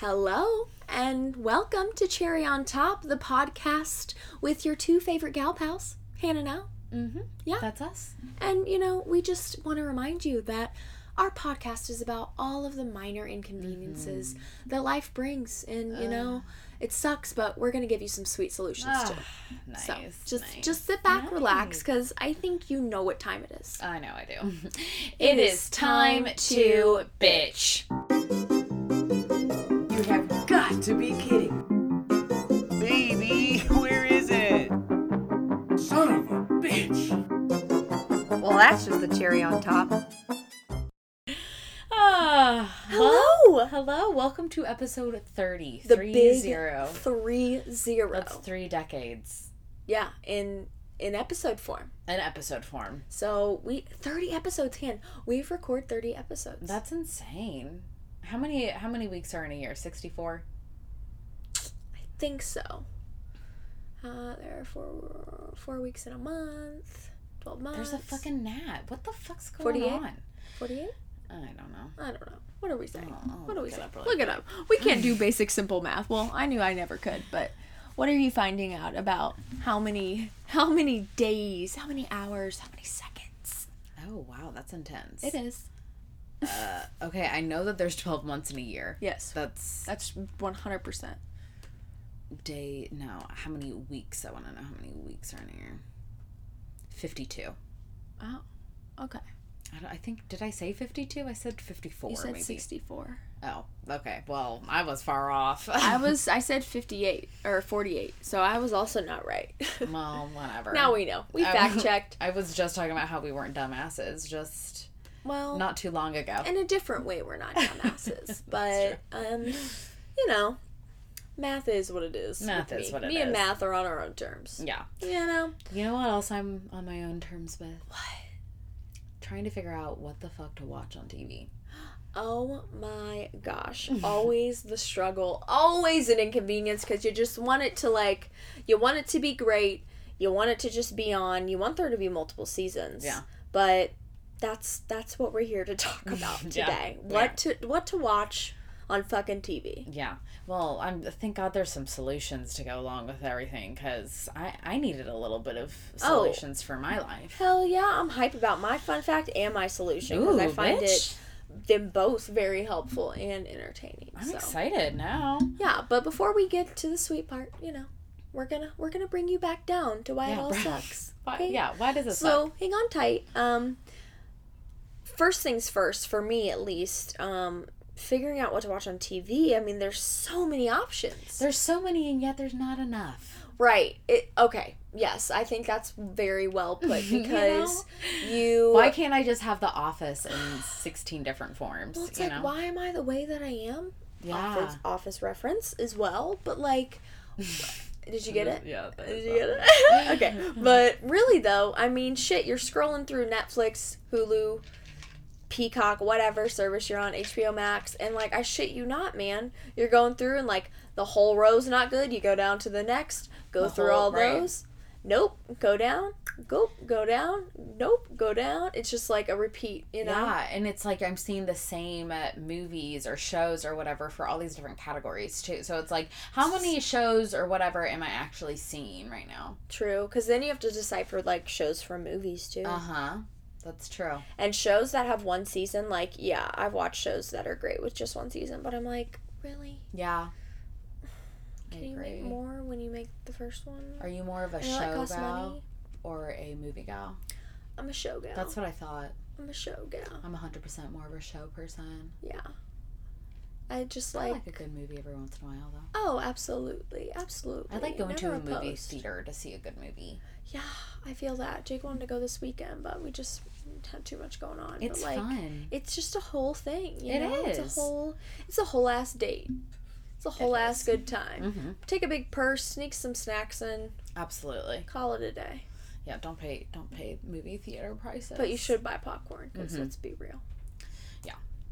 Hello and welcome to Cherry on Top, the podcast with your two favorite gal pals, Hannah now. Mm-hmm. Yeah. That's us. And you know, we just want to remind you that our podcast is about all of the minor inconveniences that life brings. And you know, it sucks, but we're gonna give you some sweet solutions Ah, too. nice. So just nice. just sit back, Nice. relax, because I think you know what time it is. I know I do. It it is time time to to bitch. You have got to be kidding. Baby, where is it? Son of a bitch. Well, that's just the cherry on top. Ah, Hello! hello. Welcome to episode thirty. The Three big zero. three zero. That's three decades. Yeah, in in episode form. An episode form. So we thirty episodes can we've recorded thirty episodes. That's insane. How many how many weeks are in a year? Sixty four. I think so. Uh, there are four four weeks in a month. Twelve months. There's a fucking gnat. What the fuck's going 48? on? forty eight. I don't know. I don't know. What are we saying? Oh, I'll what are we saying? up Look it up. We can't do basic simple math. Well, I knew I never could, but what are you finding out about how many how many days, how many hours, how many seconds? Oh wow, that's intense. It is. Uh, okay, I know that there's twelve months in a year. Yes. That's That's one hundred percent. day no how many weeks i want to know how many weeks are in a year 52 Oh. Okay. I, I think did i say 52 i said 54 You said maybe sixty four. oh okay well i was far off I was I said 58 or 48. So I was also not right. well whatever now we know. We I- fact checked. i was just talking about how we weren't dumbasses just Well, not too long ago in a different way we're not dumbasses, but um you know, math is what it is. Math is me. what it Me and math are on our own terms. yeah You know. you know what else i'm on my own terms with what trying to figure out what the fuck to watch on tv Oh my gosh. Always the struggle. Always an inconvenience because you just want it to, like, you want it to be great. You want it to just be on. You want there to be multiple seasons. Yeah. But that's that's what we're here to talk about Yeah. today. What to what to watch on fucking TV. Yeah. Well, I'm thank God there's some solutions to go along with everything because I I needed a little bit of Oh. solutions for my life. Hell yeah, I'm hype about my fun fact and my solution because I find it them both very helpful and entertaining. I'm so. excited now. Yeah, but before we get to the sweet part, you know, we're gonna we're gonna bring you back down to why it Yeah, all bro. sucks. Why, okay? Yeah. Why does it So suck? So hang on tight. Um, first things first, for me at least. Um, figuring out what to watch on TV. I mean, there's so many options. There's so many and yet there's not enough. right. It okay. Yes, I think that's very well put You because you. Why can't I just have The Office in 16 different forms? well, it's you like know. why am I the way that I am? Yeah. Office, office reference as well, but like. Did you get it? Yeah. Did you get it? okay. But really though, I mean shit, you're scrolling through Netflix, Hulu, Peacock, whatever service you're on, HBO Max, and like I shit you not, man. You're going through and like the whole row's not good, you go down to the next, go The through whole- all right. those. Nope, go down. Go go down. Nope, go down. It's just like a repeat, you know. Yeah, and it's like I'm seeing the same uh, movies or shows or whatever for all these different categories too. So it's like, how many shows or whatever am I actually seeing right now? True, cuz then you have to decipher like shows from movies too. Uh huh. That's true. And shows that have one season, like, yeah, I've watched shows that are great with just one season, but I'm like, really? Yeah. Can you make more when you make the first one? Are you more of a I know that show gal or a movie gal? I'm a show gal. That's what I thought. I'm a show gal. I'm 100% more of a show person. Yeah. I just I like. like a good movie every once in a while, though. Oh, absolutely, absolutely. I like going to Never a movie theater to see a good movie. Yeah, I feel that. Jake wanted to go this weekend, but we just had too much going on. It's but like, fun. it's just a whole thing. You It know? It's a whole. It's a whole ass date. It's a whole ass is. good time. Mm-hmm. Take a big purse, sneak some snacks in, Absolutely. call it a day. Yeah. Don't pay. Don't pay movie theater prices. But you should buy popcorn because Mhm. let's be real.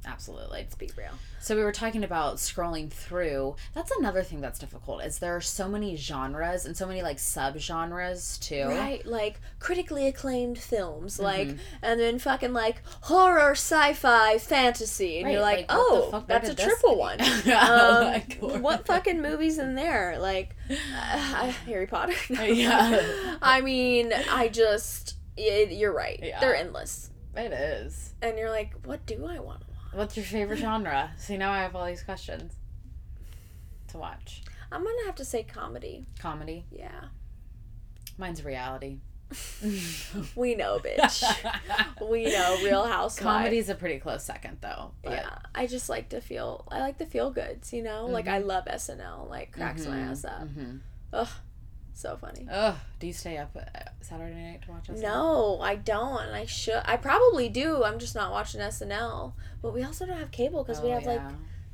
Absolutely. Let's be real. So we were talking about scrolling through. That's another thing that's difficult. Is there are so many genres and so many like subgenres too. Right, like critically acclaimed films, like, Mm-hmm. and then fucking like horror, sci-fi, fantasy, and Right, you're like, like, oh, that's a triple be?" one. Oh um, God. what fucking movies in there? Like, uh, Harry Potter. Yeah. I mean, I just, it, you're right. Yeah. They're endless, It is. and you're like, what do I want? What's your favorite genre? See now I have all these questions to watch. I'm gonna have to say comedy. Comedy. Yeah, Mine's reality. we know, bitch. we know, Real Housewives. Comedy's a pretty close second though. But Yeah, I just like to feel. I like the feel goods, you know. Like I love SNL. Like cracks my ass up. Mhm. Ugh, so funny. Ugh. Do you stay up uh, Saturday night to watch us? No, I don't, and I should. I probably do. I'm just not watching SNL. But we also don't have cable because we Oh, have like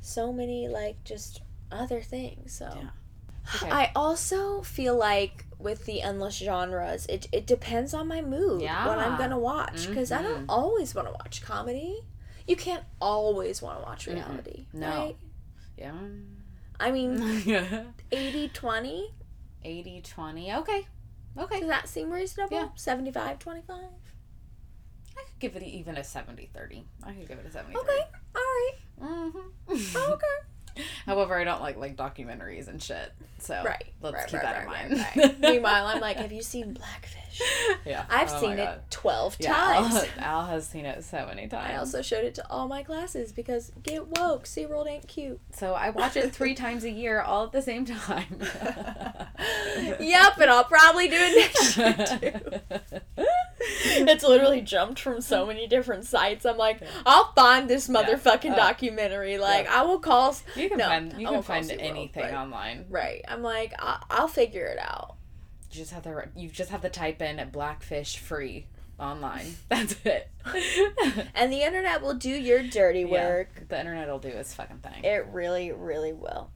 so many like just other things. So Yeah. Okay. I also feel like with the endless genres, it it depends on my mood what I'm gonna watch because I don't Mhm. always want to watch comedy. You can't always want to watch reality, No. right? Yeah. I mean, 80 20 80 20. Okay. Okay. does that seem reasonable Yeah. 75 25 I could give it even a 70 30. I could give it a 70 okay all right Mm-hmm. okay However, I don't like like documentaries and shit. So right let's right, keep right, that right, in mind. right. meanwhile i'm like have you seen blackfish yeah. i've Oh seen it 12 Yeah, times Al, Al has seen it so many times. i also showed it to all my classes because get woke SeaWorld ain't cute so I watch it three times a year, all at the same time. yep and i'll probably do it next year too it's literally jumped from so many different sites. I'm like, I'll find this motherfucking Uh, documentary. Like, I will call. You can No, find you can find anything but- online. Right. I'm like, I- I'll figure it out. You just have to you just have to type in blackfish free online. That's it. And the internet will do your dirty Yeah, work. the internet will do its fucking thing. It really, really will.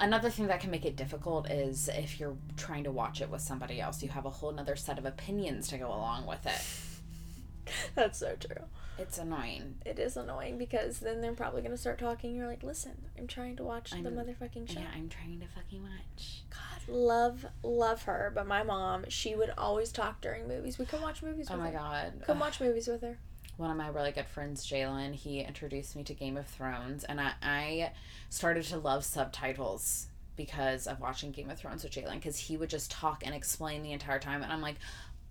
Another thing that can make it difficult is if you're trying to watch it with somebody else, you have a whole nother set of opinions to go along with it. That's so true. It's annoying. It is annoying because then they're probably gonna start talking. You're like, listen, I'm trying to watch the I'm- motherfucking show. Yeah, I'm trying to fucking watch. God, love, love her. But my mom, she would always talk during movies. We could watch movies Oh with my her. god. Come watch movies with her. One of my really good friends, Jalen, he introduced me to Game of Thrones, and I, I started to love subtitles because of watching Game of Thrones with Jalen because he would just talk and explain the entire time, and I'm like,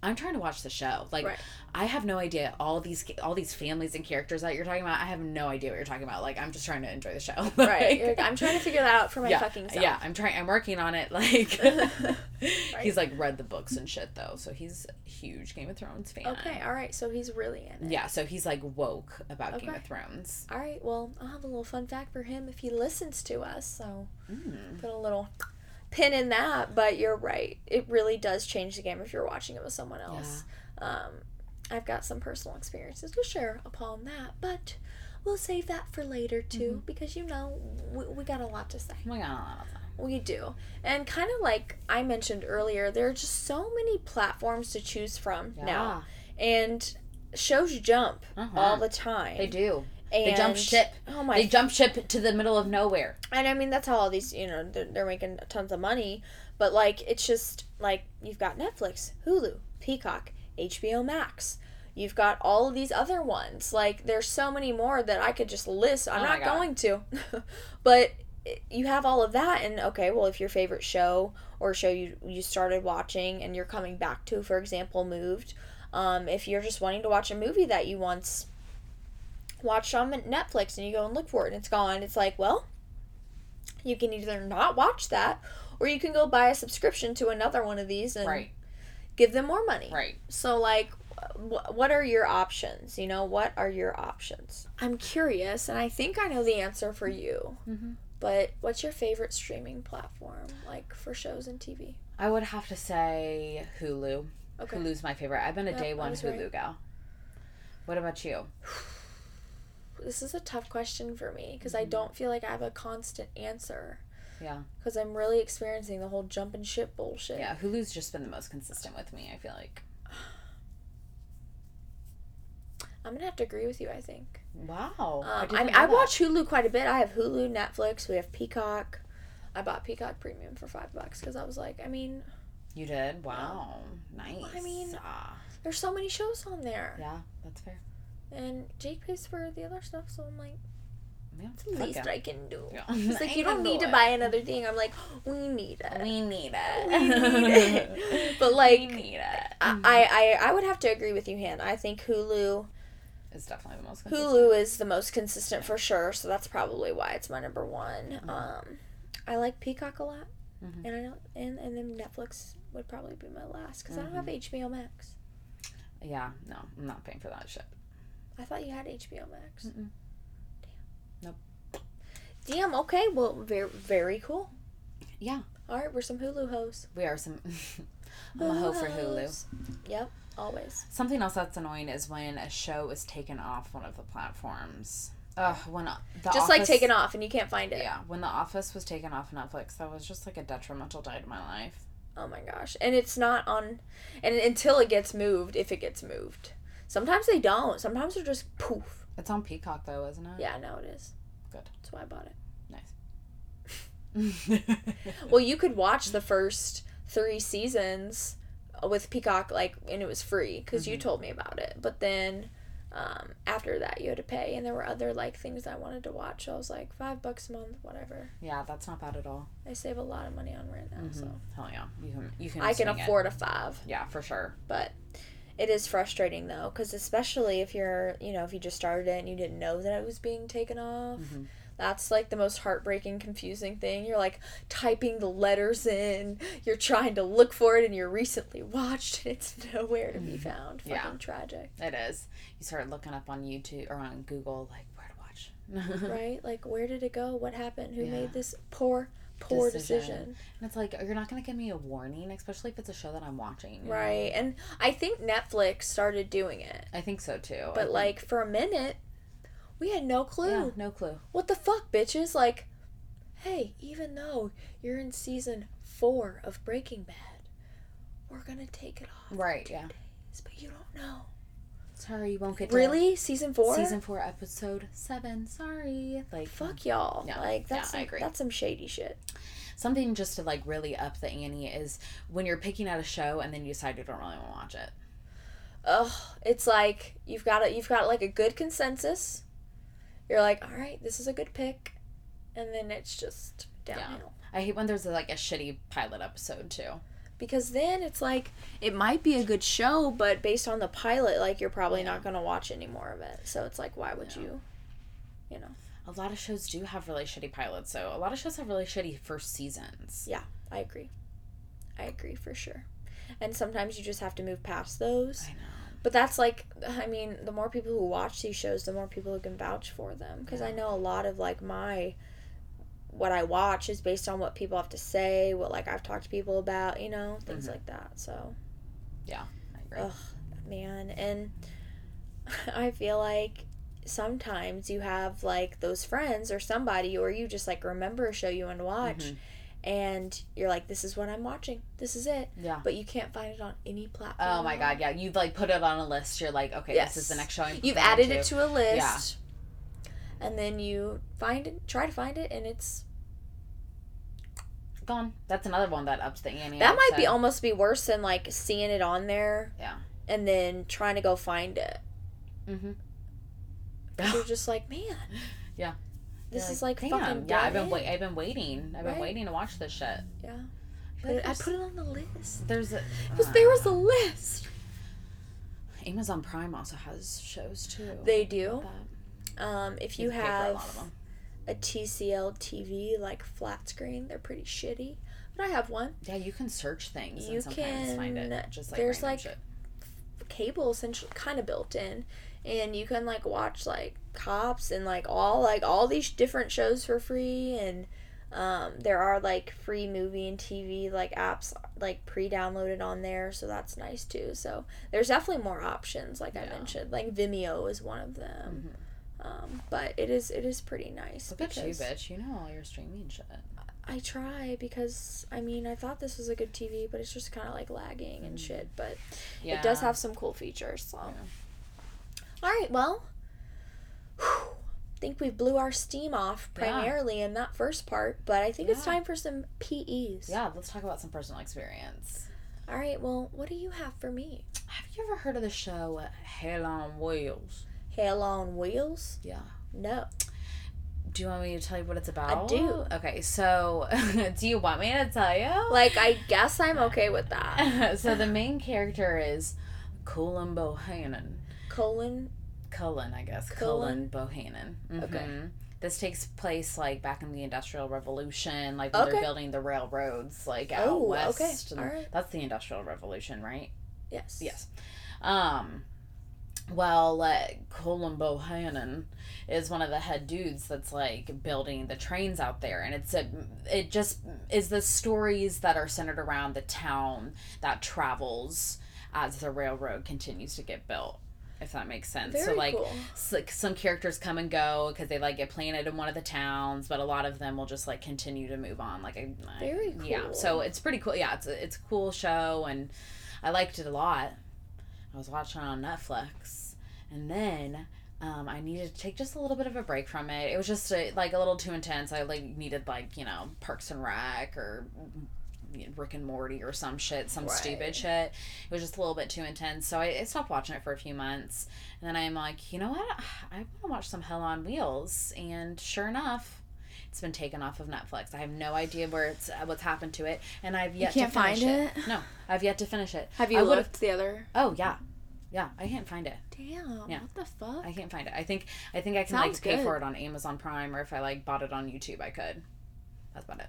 I'm trying to watch the show. Like, Right. I have no idea all these all these families and characters that you're talking about. I have no idea what you're talking about. Like, I'm just trying to enjoy the show. Right. Like- You're like, I'm trying to figure that out for my yeah, fucking self. yeah. I'm trying. I'm working on it. Like, he's like read the books and shit though, so he's a huge Game of Thrones fan. Okay, all right. So he's really in it. Yeah, so he's like woke about Game of Thrones. All right. Well, I'll have a little fun fact for him if he listens to us. So Mm. put a little pin in that. But you're right. It really does change the game if you're watching it with someone else. Um, I've got some personal experiences to share upon that, but we'll save that for later too because you know we, we got a lot to say. Oh my god. We do. And kind of like I mentioned earlier, there are just so many platforms to choose from now. And shows jump Uh-huh. all the time. They do. And, They jump ship. Oh my They jump ship to the middle of nowhere. and I mean that's how all these you know they're, they're making tons of money, but like it's just like you've got Netflix, Hulu, Peacock, HBO Max. You've got all of these other ones. Like there's so many more that I could just list. I'm Oh not God. going to, but you have all of that and okay well if your favorite show or show you you started watching and you're coming back to for example moved um, if you're just wanting to watch a movie that you once watched on netflix and you go and look for it and it's gone it's like well you can either not watch that or you can go buy a subscription to another one of these and Right. give them more money Right. so like wh- what are your options you know what are your options i'm curious and i think i know the answer for you Mhm. but what's your favorite streaming platform like for shows and tv I would have to say Hulu. Okay. Hulu's my favorite. I've been a Yep, day one Hulu right. gal. What about you? this is a tough question for me because i don't feel like i have a constant answer Yeah. because i'm really experiencing the whole jump and ship bullshit Yeah, Hulu's just been the most consistent with me, I feel like. I'm gonna have to agree with you. I think. Wow. Um, I, didn't mean, I watch Hulu quite a bit. I have Hulu, Netflix. We have Peacock. I bought Peacock Premium for five bucks because I was like, I mean, You did? Wow. Nice. I mean- Ah, there's so many shows on there, yeah, that's fair. And Jake pays for the other stuff, so I'm like, Yeah, it's the least yeah. I can do. Yeah. It's like you don't need do to buy another thing. I'm like, we need it. We need it. We need it. But like, need it. I, I I would have to agree with you, Han. I think Hulu is definitely the most consistent. Hulu is the most consistent for sure, so that's probably why it's my number one. Um, I like Peacock a lot, Mhm. and I don't, and and then Netflix would probably be my last because I don't have HBO Max. Yeah, no, I'm not paying for that shit. I thought you had HBO Max. Mm-mm. Damn. Nope. Damn. Okay. Well, very very cool. Yeah. All right, we're some Hulu hoes. We are some. I'm a hoe for Hulu. Yep. Always. Something else that's annoying is when a show is taken off one of the platforms. Ugh, when the Just like taken off, and you can't find it. Yeah, when The Office was taken off Netflix, that was just like a detrimental day to my life. Oh my gosh. And it's not on and until it gets moved, if it gets moved. Sometimes they don't. Sometimes they're just poof. It's on Peacock though, isn't it? Yeah, no it is. Good. That's why I bought it. Nice. Well, you could watch the first 3 seasons with Peacock like and it was free cuz you told me about it. But then um, after that you had to pay and there were other like things I wanted to watch. So I was like 5 bucks a month, whatever. yeah, that's not bad at all. I save a lot of money on rent now, so Hell yeah, you can you can. I can swing it. afford a 5. Yeah, for sure. but it is frustrating though because especially if you're you know if you just started it and you didn't know that it was being taken off Mhm. that's like the most heartbreaking confusing thing you're like typing the letters in you're trying to look for it and you're recently watched and it's nowhere to be found fucking Yeah. tragic It is. You start looking up on YouTube or on Google, like where to watch. right like where did it go what happened who Yeah. made this poor poor Decision. decision, And it's like you're not gonna give me a warning, especially if it's a show that I'm watching. you know? right and i think netflix started doing it I think so too. But like for a minute we had no clue yeah, no clue. What the fuck, bitches? Like, hey, even though you're in season four of Breaking Bad, we're gonna take it off. Right? Yeah. days, But you don't know. Sorry, you won't get to Really? Season four? season four, episode seven. Sorry. Like Fuck y'all. Yeah. Like Yeah, that's I some, agree. that's some shady shit. something just to like really up the ante is when you're picking out a show and then you decide you don't really want to watch it. Ugh. It's like you've got a, you've got like a good consensus. You're like, all right, this is a good pick, and then it's just downhill. I hate when there's like a shitty pilot episode too. Because then it's like it might be a good show but based on the pilot like you're probably Yeah. not going to watch any more of it so it's like why would Yeah. you you know A lot of shows do have really shitty pilots, so a lot of shows have really shitty first seasons. yeah i agree i agree for sure and sometimes you just have to move past those I know. but that's like i mean the more people who watch these shows the more people who can vouch for them because i know a lot of like my what i watch is based on what people have to say what like i've talked to people about you know things Mhm. like that so I agree. Ugh, man. And I feel like sometimes you have like those friends or somebody, or you just like remember a show you want to watch, Mhm. and you're like, this is what I'm watching. This is it. Yeah. But you can't find it on any platform. Oh my god, yeah. You've like put it on a list. You're like, okay, Yes. this is the next show. I'm You've added it to a list. Yeah. And then you find it, try to find it, and it's Gone. That's another one that ups the ante. that might be almost be worse than like seeing it on there. Yeah. And then trying to go find it. Mhm. 'Cause You're just like, man. Yeah. This You're is like damn, fucking. Yeah, I've been wait. I've been waiting. I've been Right. waiting to watch this shit. Yeah. But I put it on the list. There's a Because there was a list. Amazon Prime also has shows too. They do. Um, if you you have to pay for a lot of have them. a TCL TV like flat screen, they're pretty shitty. But I have one. Yeah, you can search things You and sometimes find it just like there's, like, shit. Cable essentially kind of built in, and you can like watch like Cops and like all like all these different shows for free, and um, there are like free movie and TV like apps like pre-downloaded on there, so that's nice too. So there's definitely more options, like I mentioned. Like Vimeo is one of them. Um, but it is it is pretty nice. Look at you, bitch. You know all your streaming shit. I try because I mean I thought this was a good TV, but it's just kind of like lagging and shit. But Yeah. it does have some cool features. So, Yeah. All right, well, whew, think we blew our steam off Yeah. primarily in that first part, but I think it's time for some PEs. Yeah, let's talk about some personal experience. All right, well, what do you have for me? Have you ever heard of the show Hell on Wheels? Hell on wheels? Yeah. No. Do you want me to tell you what it's about? I do. Okay, so do you want me to tell you? Like, I guess I'm okay with that. so the main character is Cullen Bohannon. Colon. Cullen, I guess. Cullen? Cullen Bohannon. Okay. Mhm. This takes place like back in the Industrial Revolution, like when Okay. they're building the railroads, like out Oh, west. okay. Alright. That's the Industrial Revolution, right? Yes. Yes. Um, well, uh, Colin Bohannon is one of the head dudes that's like building the trains out there, and it's a it just is the stories that are centered around the town that travels as the railroad continues to get built. If that makes sense. Very so like cool. s- like some characters come and go because they like get planted in one of the towns, but a lot of them will just like continue to move on. Like I, Very yeah. So it's pretty cool. Yeah, it's a, it's a cool show, and I liked it a lot. I was watching it on Netflix, and then um, I needed to take just a little bit of a break from it. It was just a, like a little too intense. I like needed like you know Parks and Rec or Rick and Morty or some shit, some Right. stupid shit. It was just a little bit too intense, so I, I stopped watching it for a few months. And then I'm like, you know what? I want to watch some Hell on Wheels, and sure enough. It's been taken off of Netflix. I have no idea where it's uh, what's happened to it, and I've yet to finish find it. it? No, I've yet to finish it. Have you I looked the other? Oh yeah, yeah. I can't find it. Damn. Yeah. What the fuck? I can't find it. I think I think I can Sounds like pay good. for it on Amazon Prime, or if I like bought it on YouTube, I could. That's about it.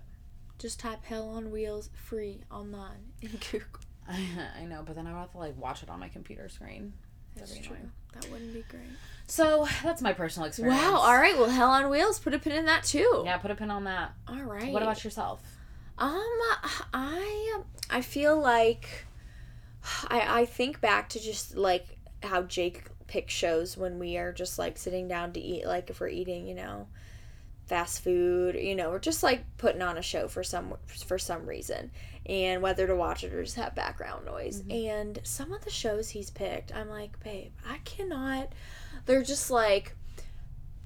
Just type Hell on Wheels free online in Google. I know, but then I would have to like watch it on my computer screen. That's true. annoying. That wouldn't be great. So that's my personal experience. Wow. All right. Well, Hell on Wheels. Put a pin in that too. Yeah, put a pin on that. All right. What about yourself? Um, I I feel like I I think back to just like how Jake picks shows when we are just like sitting down to eat, like if we're eating, you know, fast food, you know, we're just like putting on a show for some for some reason, and whether to watch it or just have background noise. Mm-hmm. And some of the shows he's picked, I'm like, babe, I cannot. They're just like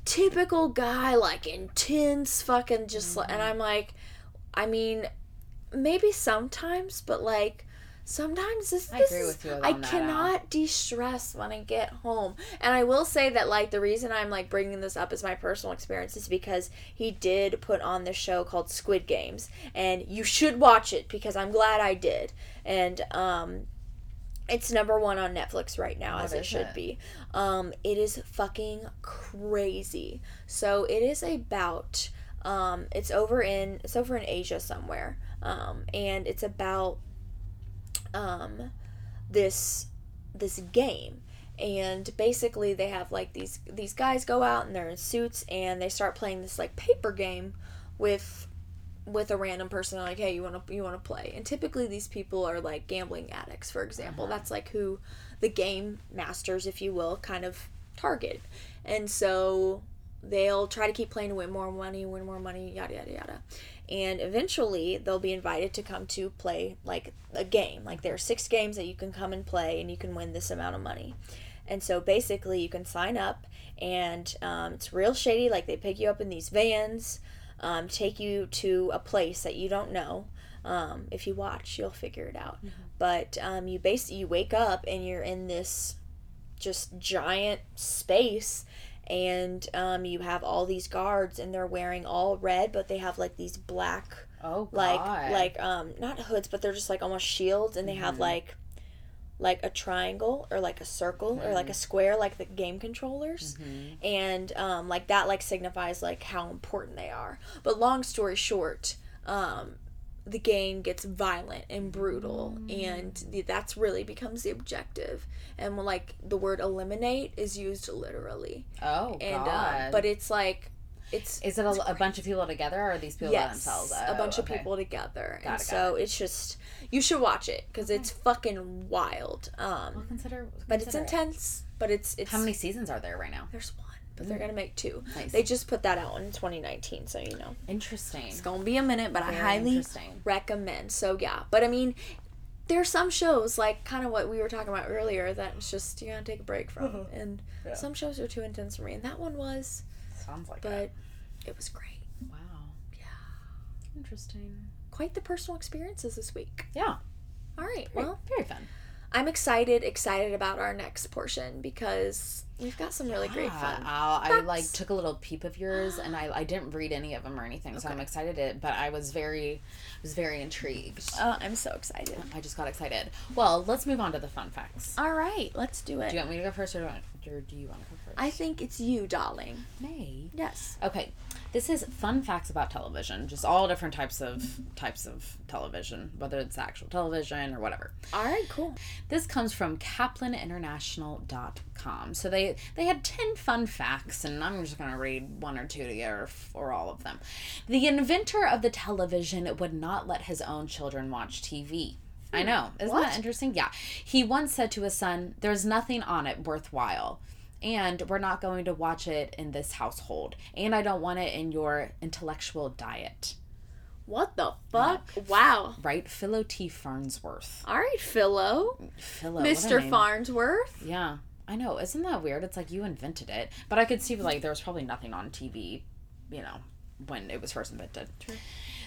typical guy, like intense, fucking just like, and mm-hmm. I'm like. I mean, maybe sometimes, but like sometimes this, I this is- with you on I cannot de-stress when I get home. And I will say that like the reason I'm like bringing this up as my personal experience is because he did put on this show called Squid Games and you should watch it because I'm glad I did. And um it's number one on Netflix right now, What as it should it? be. Um, it is fucking crazy. So it is about um, it's over in it's over in Asia somewhere, um, and it's about um, this this game. And basically, they have like these these guys go out and they're in suits and they start playing this like paper game with with a random person. Like hey you want to you want to play? And typically these people are like gambling addicts for example. That's like who the game masters if you will kind of target. And so they'll try to keep playing to win more money win more money yada yada yada and eventually they'll be invited to come to play like a game like there are six games that you can come and play and you can win this amount of money and so basically you can sign up and um, it's real shady like they pick you up in these vans um, take you to a place that you don't know. Um, if you watch, you'll figure it out. But um, you basically you wake up and you're in this just giant space, and um, you have all these guards, and they're wearing all red, but they have like these black Oh, like God. like um not hoods, but they're just like almost shields, and they have like like a triangle or like a circle or like a square like the game controllers. And um, like that like signifies like how important they are. But long story short um, the game gets violent and brutal and the, that's really becomes the objective and like the word eliminate is used literally oh, and God. um, but it's like it's is it a, a bunch of people together, or are these people by yes themselves? a bunch Oh, of people together Got and it, so it's just you should watch it because it's fucking wild um consider. but it's consider it. intense but it's it's How many seasons are there right now? there's one but they're gonna make two Nice. they just put that out in 2019 so you know Interesting. it's gonna be a minute but i highly recommend so yeah but i mean there's some shows like kind of what we were talking about earlier that it's just you gotta take a break from, Uh-huh. and Yeah. some shows are too intense for me, and that one was, Sounds like but it. it was great. Wow. Yeah. Interesting. Quite the personal experiences this week. Yeah. All right, Very, well, very fun. I'm excited, excited about our next portion because we've got some really great fun. I like took a little peep of yours, and I, I didn't read any of them or anything, so I'm excited. To, but I was very was very intrigued. Uh, I'm so excited. I just got excited. Well, let's move on to the fun facts. All right, let's do it. Do you want me to go first, or do, you want- or do you want to go first? I think it's you, darling. may. Yes. Okay, this is fun facts about television. Just all different types of types of television, whether it's actual television or whatever. All right, cool. This comes from KaplanInternational.com. So they they had ten fun facts, and I'm just gonna read one or two to you, or, or all of them. The inventor of the television would not let his own children watch TV. I hmm, know, isn't What? that interesting? Yeah, he once said to his son, "There's nothing on it worthwhile." And we're not going to watch it in this household. And I don't want it in your intellectual diet. What the fuck? Wow. Right? Philo T. Farnsworth. All right, Philo. Philo. Mr. Farnsworth. Yeah, I know. Isn't that weird? It's like you invented it, but I could see like there was probably nothing on TV, you know, when it was first invented.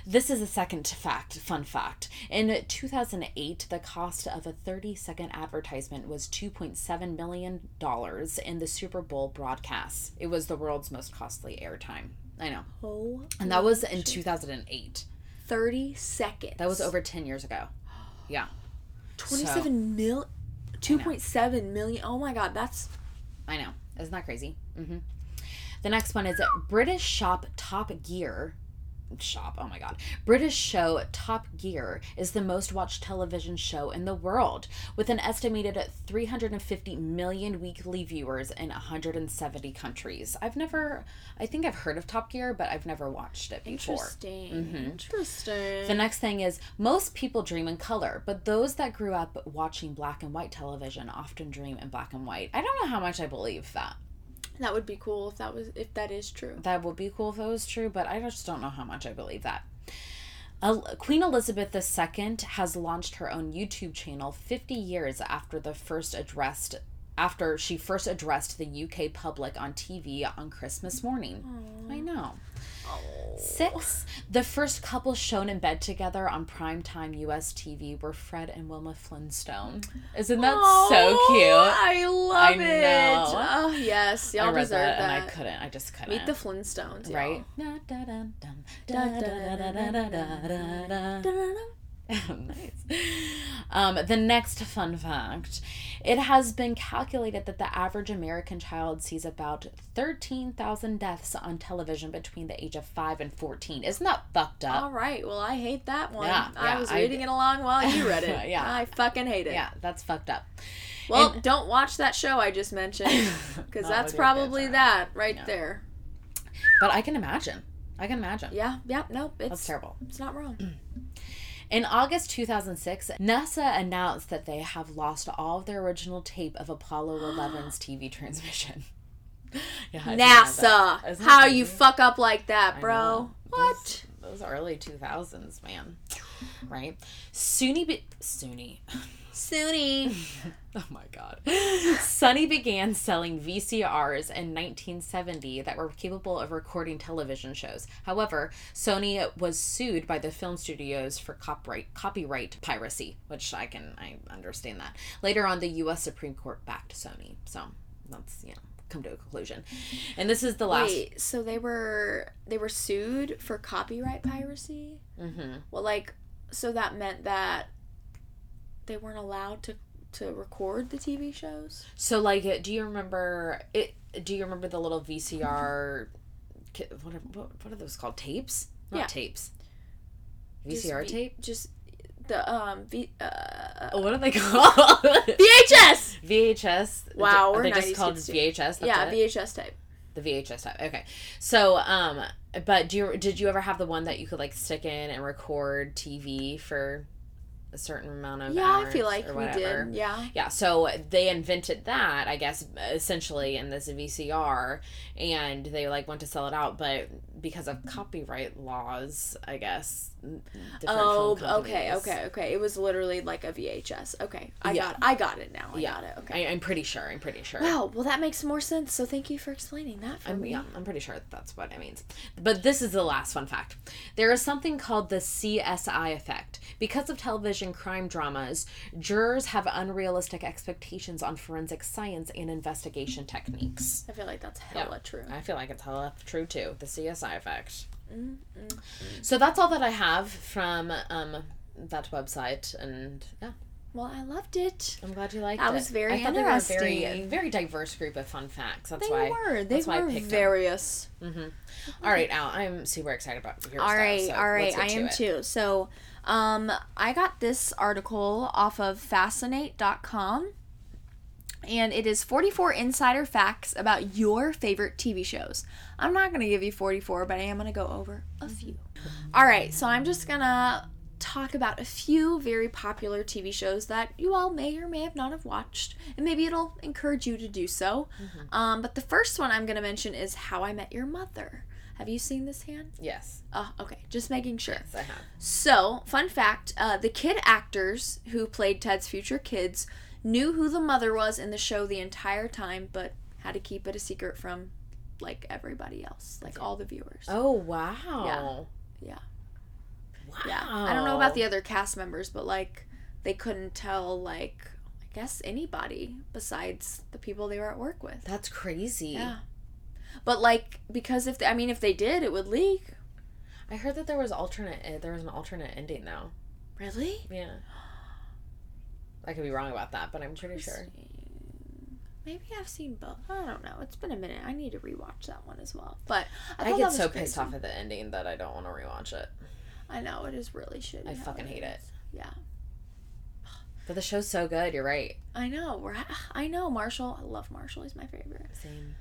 This is a second fact, fun fact. In 2008, the cost of a 30 second advertisement was $2.7 million in the Super Bowl broadcasts. It was the world's most costly airtime. I know. Oh. And that was in 2008. 30 seconds. That was over 10 years ago. Yeah. 27 mil. 2.7 million. Oh my god, that's. I know. Isn't that crazy? hmm The next one is British shop Top Gear. Shop, oh my god. British show Top Gear is the most watched television show in the world, with an estimated 350 million weekly viewers in 170 countries. I've never, I think I've heard of Top Gear, but I've never watched it before. Interesting. Mm-hmm. Interesting. The next thing is most people dream in color, but those that grew up watching black and white television often dream in black and white. I don't know how much I believe that. That would be cool if that was if that is true. That would be cool if it was true, but I just don't know how much I believe that. Queen Elizabeth II has launched her own YouTube channel 50 years after the first addressed after she first addressed the UK public on TV on Christmas morning. I know. Six, the first couple shown in bed together on primetime US TV were Fred and Wilma Flintstone. Isn't that so cute? I love I it. Oh yes, y'all deserve that, that. and I couldn't. I just couldn't. Meet the Flintstones, right? nice. Um, the next fun fact it has been calculated that the average American child sees about 13,000 deaths on television between the age of 5 and 14. Isn't that fucked up? All right. Well, I hate that one. Yeah, I yeah, was I- reading it along while you read it. Yeah. I fucking hate it. Yeah, that's fucked up. Well, And- don't watch that show I just mentioned because that's with your kids probably that right Yeah. there. But I can imagine. I can imagine. Yeah. Yeah. No, That's it's terrible. it's not wrong. In August 2006, NASA announced that they have lost all of their original tape of Apollo 11's TV transmission. yeah, I didn't know NASA. How you fuck up like that, bro? What? Those, those early 2000s, man. Right? SUNY. Be- SUNY. Sunny. Oh my god. Sony began selling VCRs in 1970 that were capable of recording television shows. However, Sony was sued by the film studios for copyright copyright piracy, which I can I understand that. Later on the US Supreme Court backed Sony. So, that's, you know, come to a conclusion. And this is the last Wait, so they were they were sued for copyright piracy? Mhm. Well, like, so that meant that they weren't allowed to to record the TV shows. So like do you remember it do you remember the little VCR what are, what, are those called? Tapes? Not Yeah. tapes. Just VCR V- tape? Just the um v uh Oh, what are they called? VHS. VHS. Wow, Are we're they just called. VHS? That's yeah, it? VHS type. the VHS type. Okay, so um, but do you did you ever have the one that you could like stick in and record TV for a certain amount of Yeah, I feel like we did. Yeah. Yeah, so they invented that, I guess, essentially in this VCR, and they like went to sell it out, but because of copyright laws, I guess. Oh, okay, okay, okay. It was literally like a VHS. Okay, I Yeah. got, I got it now. I Yeah. got it. Okay. I, I'm pretty sure. I'm pretty sure. wow. Well, that makes more sense. So thank you for explaining that for I'm, me. yeah, I'm pretty sure that's what it means. But this is the last fun fact. There is something called the CSI effect. Because of television crime dramas, jurors have unrealistic expectations on forensic science and investigation techniques. I feel like that's hella true. I feel like it's hella true too. The CSI effect. Mm-hmm. So that's all that I have from um, that website, and yeah, Well, I loved it. I'm glad you liked That it. was very I thought they were a very, very diverse group of fun facts. That's They why. were. They that's why I were picked various. All right, Al, I'm super excited about your All stuff. right, so all right. I to am it. too. So, um, I got this article off of fascinate.com and it is 44 insider facts about your favorite TV shows. I'm not going to give you 44, but I am going to go over a few. All right, so I'm just going to talk about a few very popular TV shows that you all may or may have not have watched, and maybe it'll encourage you to do so. Um, but the first one I'm going to mention is How I Met Your Mother. Have you seen this, Han? Yes, Oh, okay. Just making sure. yes, I have. So, fun fact uh, the kid actors who played Ted's future kids knew who the mother was in the show the entire time, but had to keep it a secret from like everybody else, like all the viewers. Oh wow. Yeah. Yeah. Wow. Yeah. I don't know about the other cast members, but like they couldn't tell, like, I guess anybody besides the people they were at work with. That's crazy. Yeah. But like, because if, they, I mean, if they did, it would leak. I heard that there was alternate. Uh, there was an alternate ending though. Really? Yeah. I could be wrong about that, but I'm pretty sure. Maybe I've seen both. I don't know. It's been a minute. I need to rewatch that one as well. But I, I, get so crazy. pissed off at the ending that I don't want to rewatch it. I know it is really shitty. I fucking hate it. Yeah, But the show's so good. You're right. I know. We're. I know Marshall. I love Marshall. He's my favorite. Same.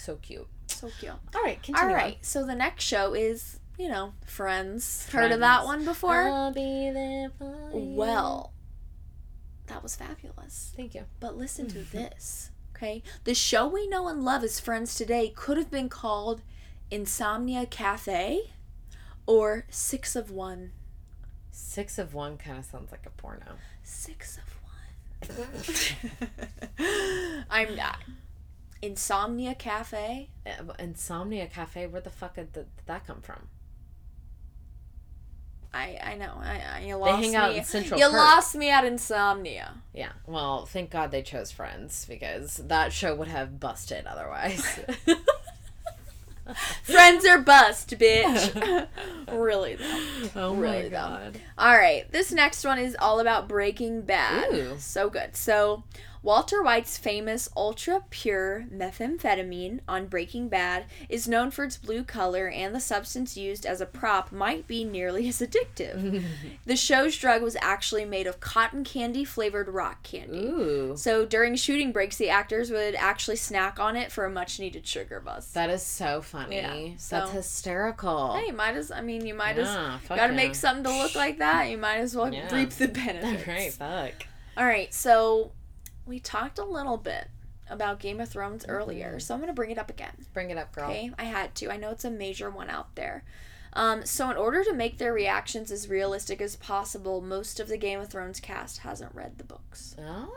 So cute. So cute. All right, continue. All on. So the next show is you know Friends. Heard of that one before? I'll be there for you. well, that was fabulous. thank you. But listen to this, okay? The show we know and love as Friends today could have been called Insomnia Cafe or Six of One. Six of one kind of sounds like a porno. Six of One. I'm not. Insomnia Cafe? Uh, Insomnia Cafe. Where the fuck did that come from? I, I know. I, I, you lost hang out me. in Central you lost me at Insomnia. Yeah. Well, thank God they chose Friends because that show would have busted otherwise. Friends are bust, bitch. really though. oh Really, though. All right, this next one is all about Breaking Bad. Ooh. So good. So, Walter White's famous ultra pure methamphetamine on Breaking Bad is known for its blue color, and the substance used as a prop might be nearly as addictive. the show's drug was actually made of cotton candy flavored rock candy. Ooh. So, during shooting breaks, the actors would actually snack on it for a much needed sugar buzz. That is so funny. Yeah, so- That's hysterical. Hey, you might as I mean, you might Yeah, as got to yeah. make something to look like that. You might as well reap the benefits. right, fuck. All right, so we talked a little bit about Game of Thrones Mm-hmm. earlier, so I'm going to bring it up again. Bring it up, girl. Okay, I had to. I know it's a major one out there. Um, so, in order to make their reactions as realistic as possible, most of the Game of Thrones cast hasn't read the books. Oh.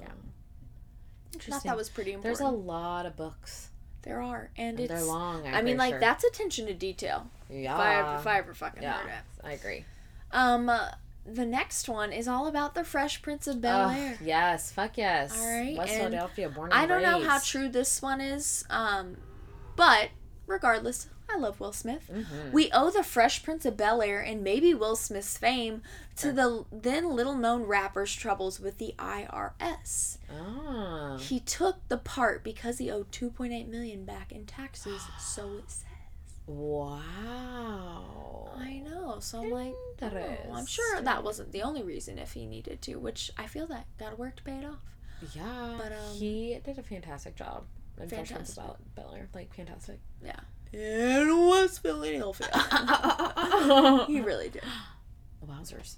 Yeah. I thought Interesting. that was pretty important. There's a lot of books. there are, and, And it's. they're long. I'm I mean, like sure. that's attention to detail. Yeah. If I if I ever fucking yeah. heard it. I agree. Um, uh, the next one is all about the Fresh Prince of Bel Air. yes. Fuck yes. All right, West and Philadelphia, born and I don't know how true this one is, um, but regardless, I love Will Smith. Mhm. We owe the Fresh Prince of Bel Air and maybe Will Smith's fame to the then little known rapper's troubles with the IRS. Ah. He took the part because he owed 2.8 million back in taxes, so it says. Wow. I know, so I'm like, oh, I'm sure that wasn't the only reason if he needed to, which I feel that gotta work to pay it off. Yeah. But, um, he did a fantastic job. Fresh Fantastic. Bel Like, fantastic. Yeah. In West Philadelphia. he really did. Wow. Wowzers.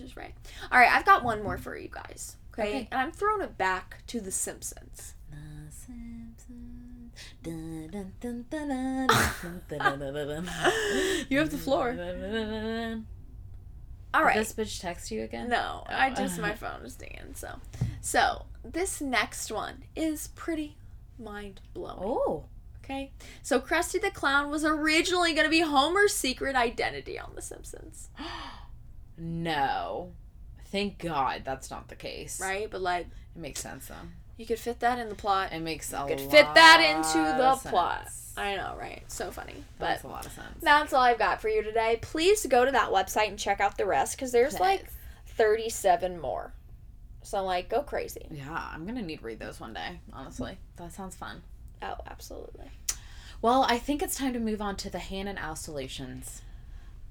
Is right. All right, I've got one more for you guys. Okay, Okay. and I'm throwing it back to The Simpsons. The Simpsons. You have the floor. All Did. This bitch text you again? No, I just my phone is dinging. So, so this next one is pretty mind blowing. Oh. Okay, so Krusty the Clown was originally going to be Homer's secret identity on The Simpsons, No. Thank God that's not the case. right? But like, It makes sense though. You could fit that in the plot. It makes a could fit that into the of plot. I know, right? So funny. That But makes a lot of sense. that's all I've got for you today. Please go to that website and check out the rest because there's like 37 more. So like, go crazy. Yeah, I'm gonna need to read those one day. Honestly, that sounds fun. Oh, absolutely. Well, I think it's time to move on to the Han and Al solutions.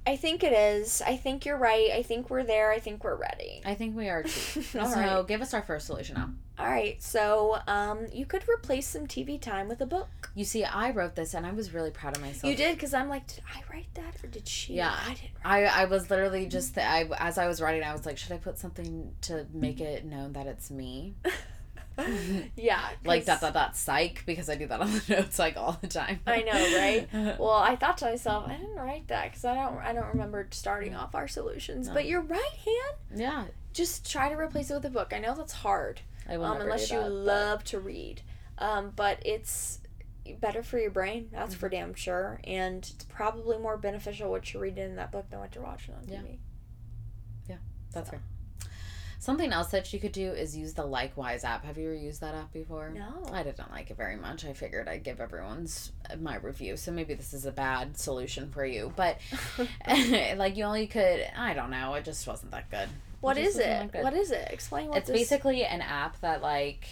I think it is. I think you're right. I think we're there. I think we're ready. I think we are too. All so right. give us our first solution now. All right. So, um, you could replace some TV time with a book. You see, I wrote this and I was really proud of myself. You did because I'm like, did I write that or did she? Yeah. I didn't. I, I was literally just I as I was writing I was like should I put something to make it known that it's me yeah. like dot dot dot psych because I do that on the notes like all the time I know, right? Well, I thought to myself, I didn't write that because I don't. I don't remember starting off our solutions. No. But you're right, Han. yeah Just try to replace it with a book. I know that's hard. I will um, unless do you that, but- love to read. Um, but it's better for your brain, that's Mm-hmm. for damn sure. And it's probably more beneficial what you're reading in that book than what you're watching on Yeah. TV. Yeah, that's fair something else that you could do is use the likewise app have you ever used that app before No. I didn't like it very much. I figured I'd give everyone's uh, my review. So maybe this is a bad solution for you, but like you only could I don't know. It just wasn't that good. What is it? good. What is it? Explain what It's this. basically an app that like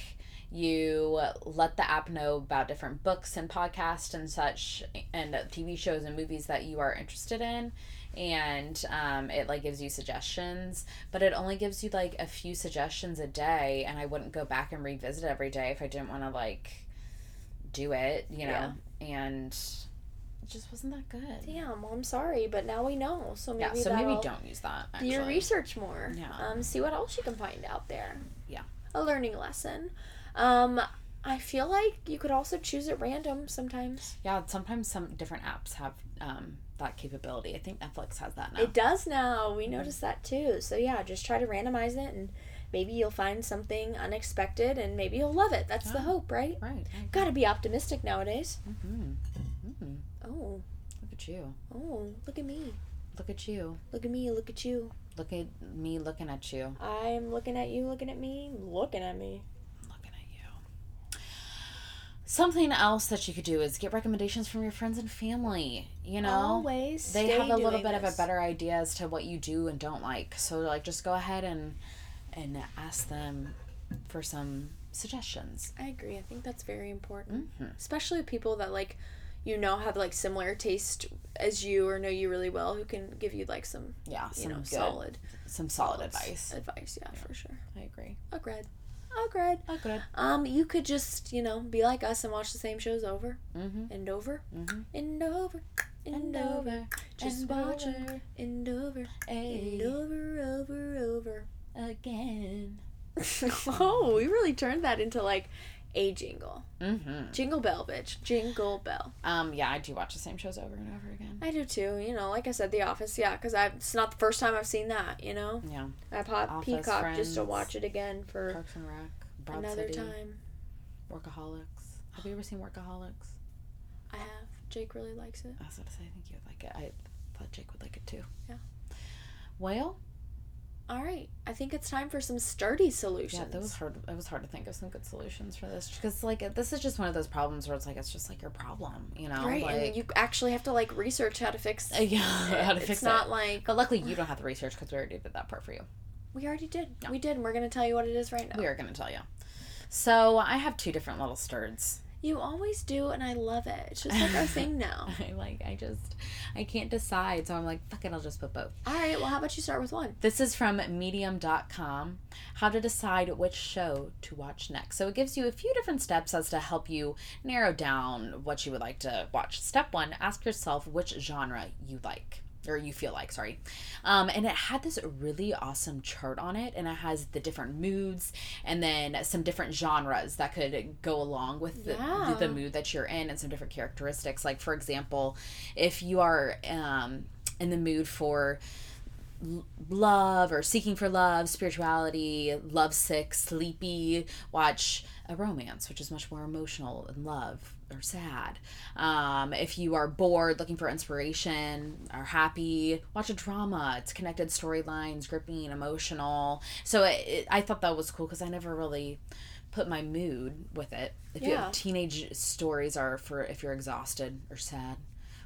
you let the app know about different books and podcasts and such and TV shows and movies that you are interested in and um, it like gives you suggestions but it only gives you like a few suggestions a day and I wouldn't go back and revisit every day if I didn't want to like do it you know and it just wasn't that good Damn. Well, I'm sorry, but now we know. So maybe yeah so maybe don't use that do your research more. Yeah. Um, see what else you can find out there. Yeah. A learning lesson. Um, I feel like you could also choose at random sometimes. Yeah, sometimes some different apps have um, that capability. I think Netflix has that now. It does now. We noticed that too. So yeah, just try to randomize it and maybe you'll find something unexpected and maybe you'll love it. That's the hope, right? right. Gotta be optimistic nowadays. Mm-hmm. Mm-hmm. Oh, Look at you. oh, look at me. Look at you. Look at me, look at you. Look at me looking at you. I'm looking at you, looking at me, looking at me. Looking at you. Something else that you could do is get recommendations from your friends and family. You know, Always. they have a little bit of a better idea as to what you do and don't like. So like, just go ahead and and ask them for some suggestions. I agree. I think that's very important. hmm Especially people that like you know have like similar taste as you or know you really well who can give you like some Yeah, you some know good, solid some solid solid advice. advice yeah, for sure I agree. agreed agreed Oh, good. um you could just you know be like us and watch the same shows over Mm-hmm. and over Mm-hmm. and over and, over just watch 'em and over and over over over again. oh we really turned that into like a jingle Mm-hmm. jingle bell bitch jingle bell Um, yeah, I do watch the same shows over and over again. I do too. You know, like I said, The Office. Yeah, because it's not the first time I've seen that. You know, Yeah, I pop Office, Peacock just to watch it again for Parks and Rec, Broad another City, time. Workaholics. Have you ever seen Workaholics? I have. Jake really likes it. I was gonna say, I think you would like it. I thought Jake would like it too. Yeah. Well, All right, I think it's time for some sturdy solutions. yeah, that was hard. It was hard to think of some good solutions for this because, like, this is just one of those problems where it's like it's just like your problem, you know? right, Like, and you actually have to like research how to fix. Uh, yeah, how to fix it. it's not like But luckily, you don't have to research because we already did that part for you. we already did. Yeah. We did. and We're gonna tell you what it is right now. We are gonna tell you. So I have two different little sturds. You always do, and I love it. It's just like our thing now. I like I just I can't decide, so I'm like, fuck it, I'll just put both. All right. Well, how about you start with one? This is from medium.com. How to decide which show to watch next. So it gives you a few different steps as to help you narrow down what you would like to watch. Step 1, ask yourself which genre you like. Or you feel like sorry. Um, and it had this really awesome chart on it and it has the different moods and then some different genres that could go along with the, Yeah. the, the mood that you're in and some different characteristics. Like for example if you are um, in the mood for l- love or seeking for love spirituality lovesick sleepy watch a romance which is much more emotional and love or sad um, if you are bored looking for inspiration or happy watch a drama it's connected storylines gripping emotional so it, it, i thought that was cool because i never really put my mood with it if you Yeah. have teenage stories are for if you're exhausted or sad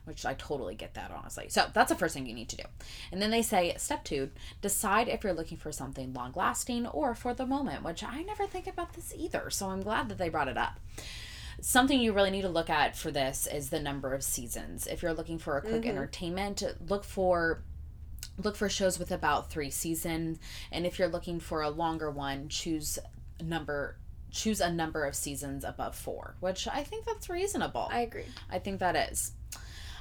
which I totally get that honestly. So that's the first thing you need to do. And then they say step two, decide if you're looking for something long lasting or for the moment, which I never think about this either. So I'm glad that they brought it up. Something you really need to look at for this is the number of seasons. If you're looking for a quick entertainment, look for look for shows with about three seasons and if you're looking for a longer one choose number choose a number of seasons above four which i think that's reasonable I agree. I think that is.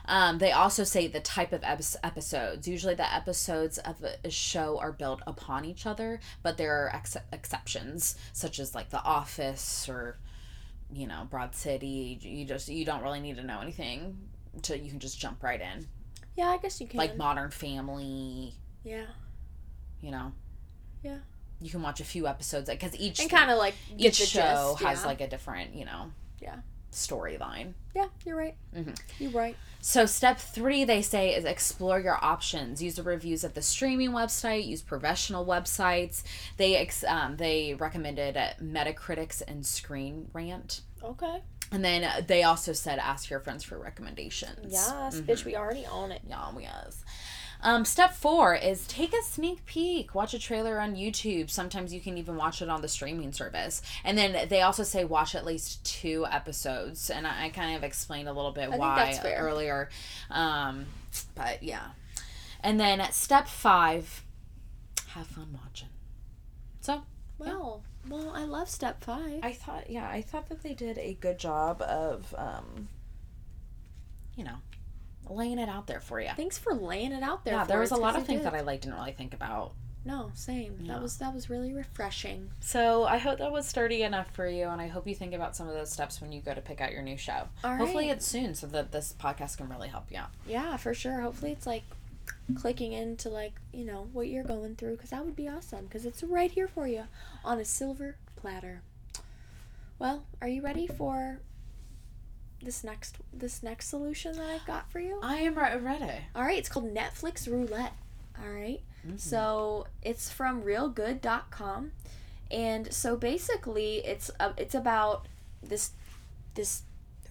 Um, they also say the type of episodes. Usually, the episodes of a- a show are built upon each other, but there are ex- exceptions, such as like The Office or, you know, Broad City. You just you don't really need to know anything to you can just jump right in. Yeah, I guess you can. Like Modern Family, yeah, you know. Yeah. You can watch a few episodes because each and kind of like each show gist, has yeah. like a different you know Yeah. Storyline. Yeah, you're right. Mhm. You're right. So step three, they say, is explore your options. Use the reviews at the streaming website. Use professional websites. They ex- um, they recommended Metacritics and Screen Rant. Okay. And then they also said ask your friends for recommendations. Yes, Mhm. bitch, we already own it. Yeah, we yes. Um, step four is take a sneak peek. Watch a trailer on YouTube. Sometimes you can even watch it on the streaming service. And then they also say watch at least two episodes. And I, I kind of explained a little bit think why earlier. Um, but yeah. And then at step five, have fun watching. So Well, well, I love step five. I thought, yeah, I thought that they did a good job of, um, you know, laying it out there for you. Thanks for laying it out there. yeah, for there was a lot of things did. that I like didn't really think about. No, same. Yeah. That was that was really refreshing. So I hope that was sturdy enough for you, and I hope you think about some of those steps when you go to pick out your new show. All Hopefully, right. it's soon, so that this podcast can really help you out. Yeah, for sure. Hopefully, it's like clicking into like you know what you're going through because that would be awesome because it's right here for you on a silver platter. Well, are you ready for this next this next solution that I've got for you? I am re- ready. All right, it's called Netflix Roulette. All right. So it's from reelgood.com. And so basically it's uh, it's about this this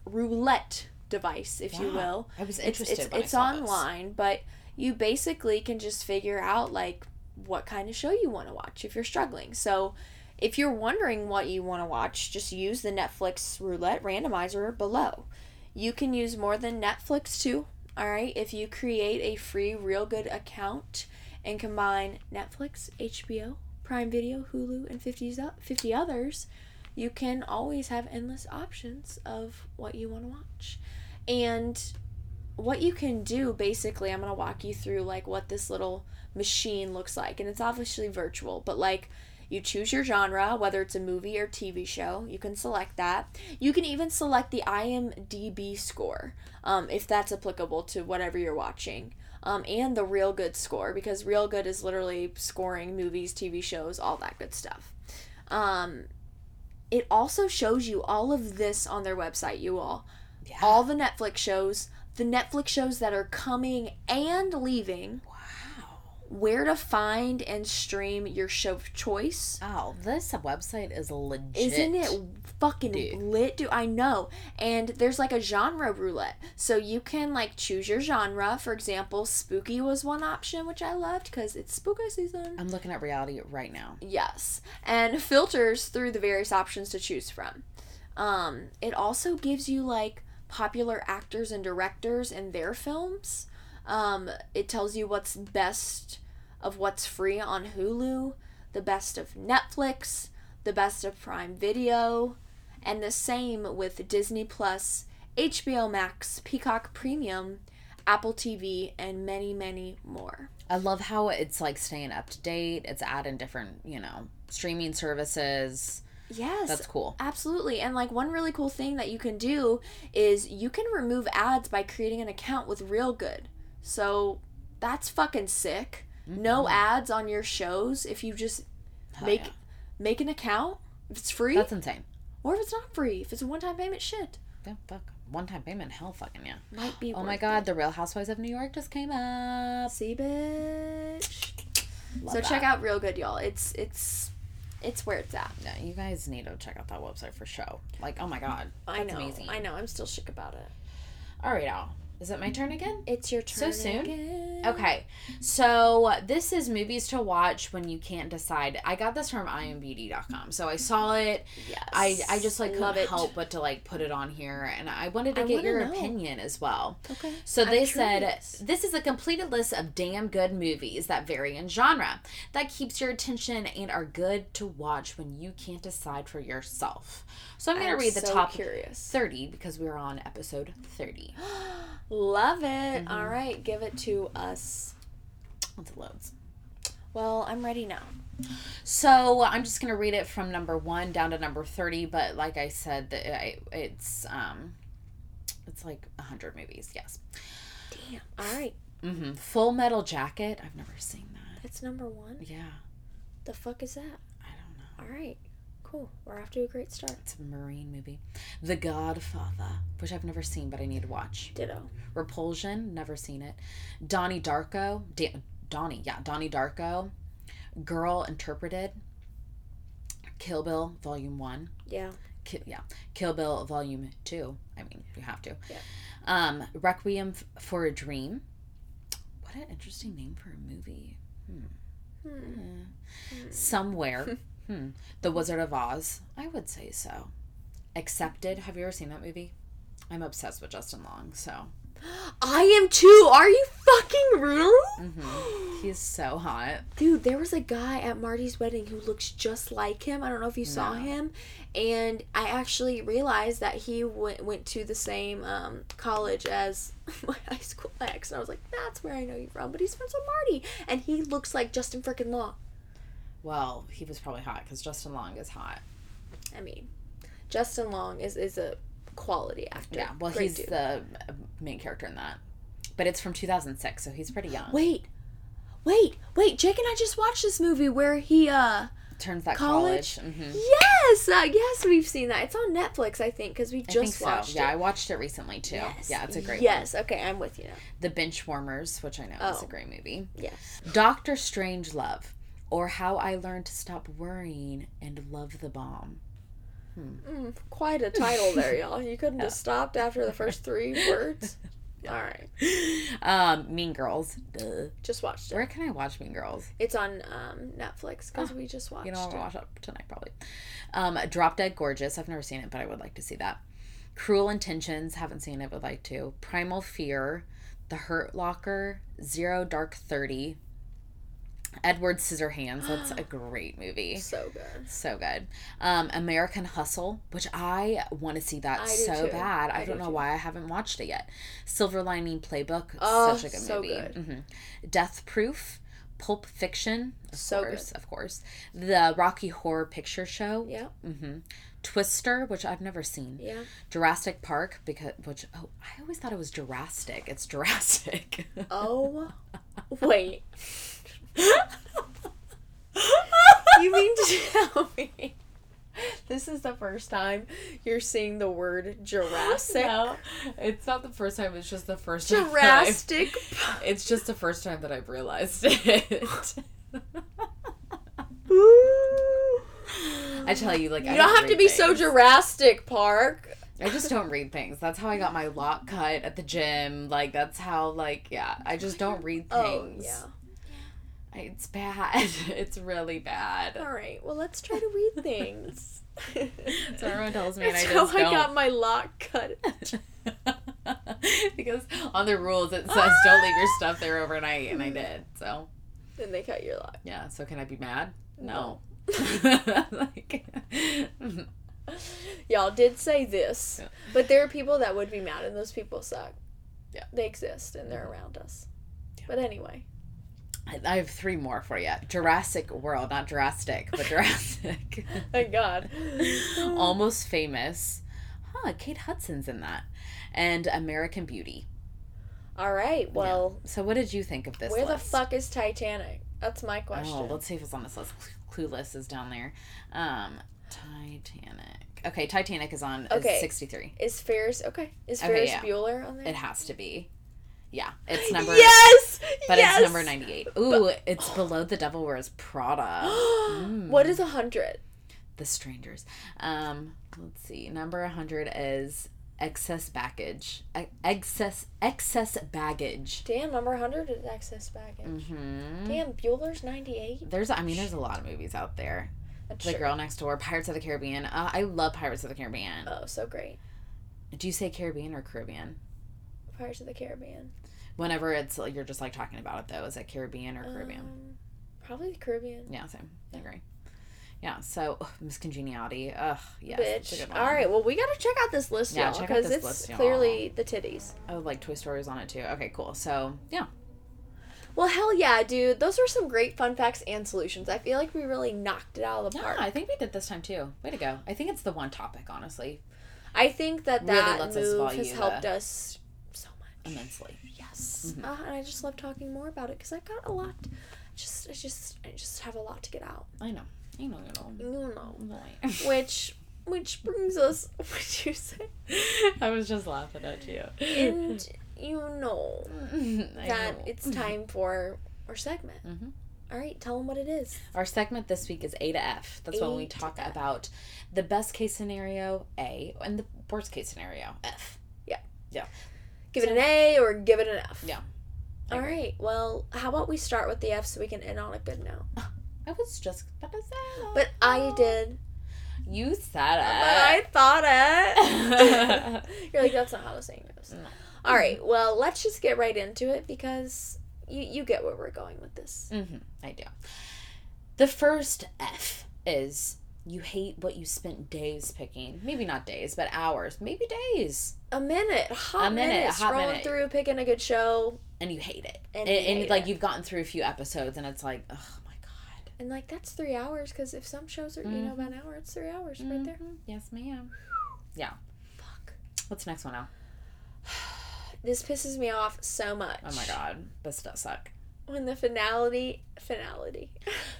roulette device, if you will. I was It's interested. it's, when I it's saw this. online, but you basically can just figure out like what kind of show you want to watch if you're struggling. So if you're wondering what you want to watch, just use the Netflix roulette randomizer below. You can use more than Netflix too. All right, if you create a free Reelgood account and combine Netflix, HBO, Prime Video, Hulu, and 50, o- 50 others, you can always have endless options of what you want to watch. And what you can do basically, I'm going to walk you through like what this little machine looks like. And it's obviously virtual, but like you choose your genre, whether it's a movie or TV show. You can select that. You can even select the IMDb score um, if that's applicable to whatever you're watching. Um, and the Reelgood score because Reelgood is literally scoring movies, TV shows, all that good stuff. Um, it also shows you all of this on their website, you all. Yeah. All the Netflix shows, the Netflix shows that are coming and leaving, Wow. Where to find and stream your show of choice. Oh, this website is legit. Isn't it fucking Dude. lit? Do I know? And there's like a genre roulette, so you can like choose your genre. For example, spooky was one option, which I loved because it's spooky season. I'm looking at reality right now. Yes, and filters through the various options to choose from. Um, it also gives you like popular actors and directors and their films. Um, it tells you what's best of what's free on Hulu, the best of Netflix, the best of Prime Video, and the same with Disney Plus, HBO Max, Peacock Premium, Apple TV, and many, many more. I love how it's like staying up to date. It's adding different, you know, streaming services. Yes. That's cool. Absolutely. And like one really cool thing that you can do is you can remove ads by creating an account with Reelgood. So that's fucking sick. No mm-hmm. ads on your shows if you just Hell make yeah. make an account. If it's free That's insane. or if it's not free. If it's a one-time payment shit. Yeah, fuck. One time payment, hell fucking yeah. Might be Oh my god, The Real Housewives of New York just came up. See bitch. Love so check out Reelgood, y'all. It's it's it's where it's at. Yeah, you guys need to check out that website for show. Like, oh my god, I know. amazing. I know. I'm still shook about it. All right, Al. Is it my turn again? It's your turn. So soon? again. Okay, so this is movies to watch when you can't decide. I got this from IMBD.com, so I saw it. Yes. I I just like Love couldn't it. help but to like put it on here, and I wanted to I get your know. opinion as well. Okay. So they said this is a completed list of damn good movies that vary in genre that keeps your attention and are good to watch when you can't decide for yourself. So I'm going to read the so top curious. 30 because we're on episode 30. Love it. Mm-hmm. All right, give it to us. Once it loads. Well, I'm ready now. So I'm just gonna read it from number one down to number thirty. But like I said, the, I, it's um, it's like a hundred movies. Yes. Damn. All right, Mm-hmm. Full Metal Jacket. I've never seen that. that's number one. Yeah, The fuck is that? I don't know. All right, cool. We're off to a great start. It's a Marine movie. The Godfather, which I've never seen, but I need to watch. Ditto. Repulsion. Never seen it. Donnie Darko. Da- Donnie. Yeah, Donnie Darko. Girl Interrupted. Kill Bill Volume One. Yeah. Ki- yeah, Kill Bill Volume Two. I mean, you have to. Yeah. Um, Requiem f- for a Dream. What an interesting name for a movie. Hmm. Eh. Somewhere. hmm. The Wizard of Oz. I would say so. Accepted. Have you ever seen that movie? I'm obsessed with Justin Long. So I am too. Are you fucking real? he's so hot. Dude, there was a guy at Marty's wedding who looks just like him. I don't know if you saw him. And I actually realized that he went, went to the same um, college as my high school ex. And I was like, that's where I know you from. But he's friends with Marty. And he looks like Justin freaking Long. Well, he was probably hot because Justin Long is hot. I mean, Justin Long is, is a quality actor. Yeah. Well, Great he's dude. the uh, main character in that. But it's from 2006, so he's pretty young. Wait, wait, wait. Jake and I just watched this movie where he, uh, Turns that college. college. hmm Yes, uh, yes, we've seen that. It's on Netflix, I think, because we I just think so. watched Yeah, I watched it recently too. Yes. Yeah, it's a great one. Yes, okay, I'm with you now. The Benchwarmers, which I know is Oh. a great movie. Yes. Doctor Strangelove, or How I Learned to Stop Worrying and Love the Bomb. Mm, quite a title there, y'all. You couldn't have stopped after the first three words. All right, Um, mean Girls. Duh. just watched it. Where can I watch Mean Girls? It's on um, Netflix because we just watched You know. I'll watch it tonight probably. Um, Drop Dead Gorgeous. I've never seen it, but I would like to see that. Cruel Intentions. Haven't seen it, would like to. Primal Fear. The Hurt Locker. Zero Dark Thirty. Edward Scissorhands. That's a great movie. So good. So good. Um, American Hustle, which I want to see that I so bad. I, I don't do know too. why I haven't watched it yet. Silver Lining Playbook, Oh, such a good so movie. good. hmm Death Proof, Pulp Fiction, of So course, of course. The Rocky Horror Picture Show, Yeah, Mm-hmm. Twister, which I've never seen. yeah. Jurassic Park, because which oh, I always thought it was Jurassic. It's Jurassic. Oh, wait. You mean to tell me this is the first time you're seeing the word Jurassic? No, it's not the first time. It's just the first time. Jurassic. It's just the first time that I've realized it. I tell you, like You I don't have to be so. Jurassic Park. I just don't read things. That's how I got my lock cut at the gym. Like that's how, like, yeah. I just don't read Oh, things. yeah. It's bad. It's really bad. All right. Well, let's try to read things. So everyone tells me, and That's I just how I don't. got my lock cut. because on the rules it says don't leave your stuff there overnight, and I mm-hmm. did. So then they cut your lock. yeah. So can I be mad? No. No. like, Y'all did say this, Yeah. but there are people that would be mad, and those people suck. Yeah. They exist and they're around us. Yeah. But anyway. I, have three more for you. Jurassic World, not Jurassic, but Jurassic. Thank God. Almost Famous. Huh, Kate Hudson's in that. And American Beauty. All right. Well, So what did you think of this where the fuck is Titanic? That's my question. Oh, let's see if it's on this list. Clueless is down there. Um, Titanic. Okay, Titanic is on Okay. okay. 63. is Ferris okay? Is Okay, Ferris yeah. Bueller on there? It has to be. Yeah, it's number Yes. but yes! it's number 98. Ooh, it's below The Devil Wears Prada. What is a hundred? The Strangers. Um, let's see. Number 100 is excess baggage. E- Excess excess baggage. Damn, number hundred is excess baggage. Mhm. Damn, Bueller's ninety eight. There's I mean there's a lot of movies out there. That's The true. Girl Next Door, Pirates of the Caribbean. Uh, I love Pirates of the Caribbean. Oh, so great. Do you say Caribbean or Caribbean? Pirates of the Caribbean. Whenever it's like you're just like talking about it though, is it Caribbean or Caribbean? Um, probably the Caribbean. yeah, same. I agree. Yeah, so ugh, Miss Congeniality. Ugh, yes. Bitch. All right. Well, we gotta check out this list, Yeah, y'all, check out because it's list, clearly the titties. Oh, like Toy Story's on it too. Okay, cool. So yeah, Well, hell yeah, dude. Those are some great fun facts and solutions. I feel like we really knocked it out of the yeah, park. I think we did this time too. Way to go! I think it's the one topic, honestly, I think that Really that lets move has helped us so much. immensely. Yes. Mm-hmm. Uh, and I just love talking more about it because I got a lot. Just, I just, I just have a lot to get out. I know. I know. You know. You know. Which, which brings us. What you say? I was just laughing at you. And you know that know. it's time for our segment. Mhm. All right, tell them what it is. Our segment this week is A to F. That's when we talk about the best case scenario, A, and the worst case scenario, F. Give it an A or give it an F. Yeah. All right. Well, how about we start with the F so we can end on a good note? I was just about to say that. But I did. You said But I thought it. You're like, that's not how the saying goes. No. All right. Well, let's just get right into it because you you get where we're going with this. hmm I do. The first F is you hate what you spent days picking. Maybe not days, but hours. Maybe days. A minute, a hot A minute, minute, hot scrolling minute. through, picking a good show, And you hate it. And And, and, hate like it. you've gotten through a few episodes and it's like, oh my God. and like that's three hours because if some shows are you know about an hour, it's three hours right there. Mhm. Yes, ma'am. Yeah. Fuck. What's the next one now? This pisses me off so much. Oh my God. This does suck. When the finality, finality.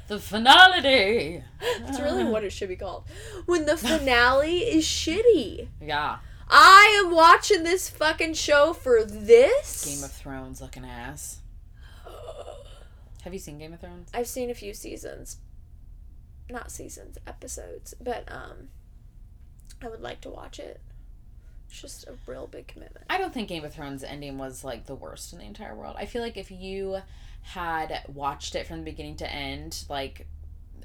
The finality. That's really what it should be called. When the finale is shitty. Yeah. I am watching this fucking show for this. Game of Thrones looking ass. Have you seen Game of Thrones? I've seen a few seasons. Not seasons, episodes, but um I would like to watch it. It's just a real big commitment. I don't think Game of Thrones ending was like the worst in the entire world. I feel like if you had watched it from the beginning to end, like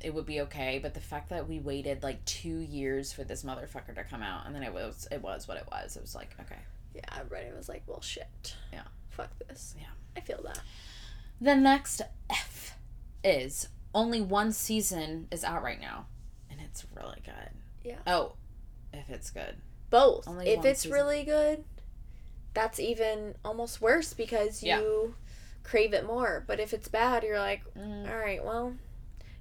it would be okay. But the fact that we waited like two years for this motherfucker to come out, and then it was it was what it was. It was like okay. Yeah, everybody was like, "Well, shit." Yeah. Fuck this. Yeah. I feel that. The next F is only one season is out right now, and it's really good. Yeah. Oh, if it's good. Both. Only if it's season. really good, that's even almost worse because Yeah. Crave it more. But if it's bad, you're like, Mm, all right, well,